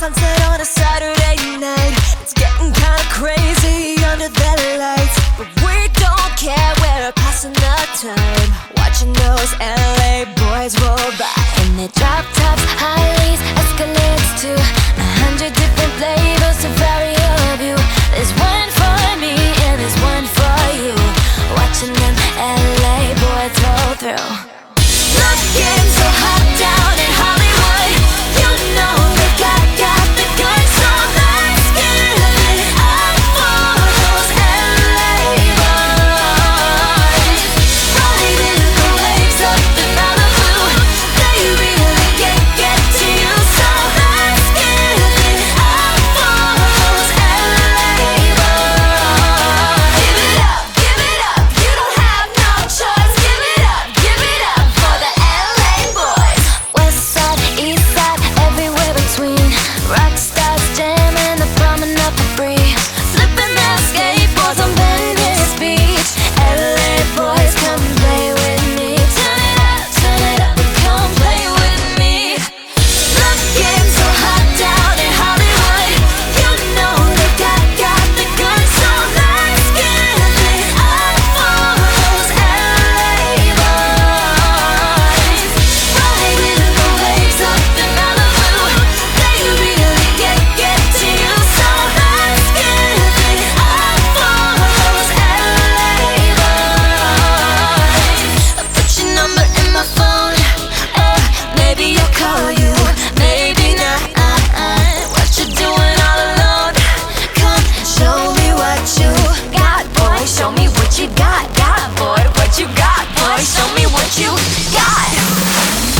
sunset on a Saturday night. It's getting kinda crazy under the lights. But we don't care, we're passing the time. Watching those LA boys roll by. And their drop tops, high Escalades too. what you got, got boy, what you got, boy, show me what you got.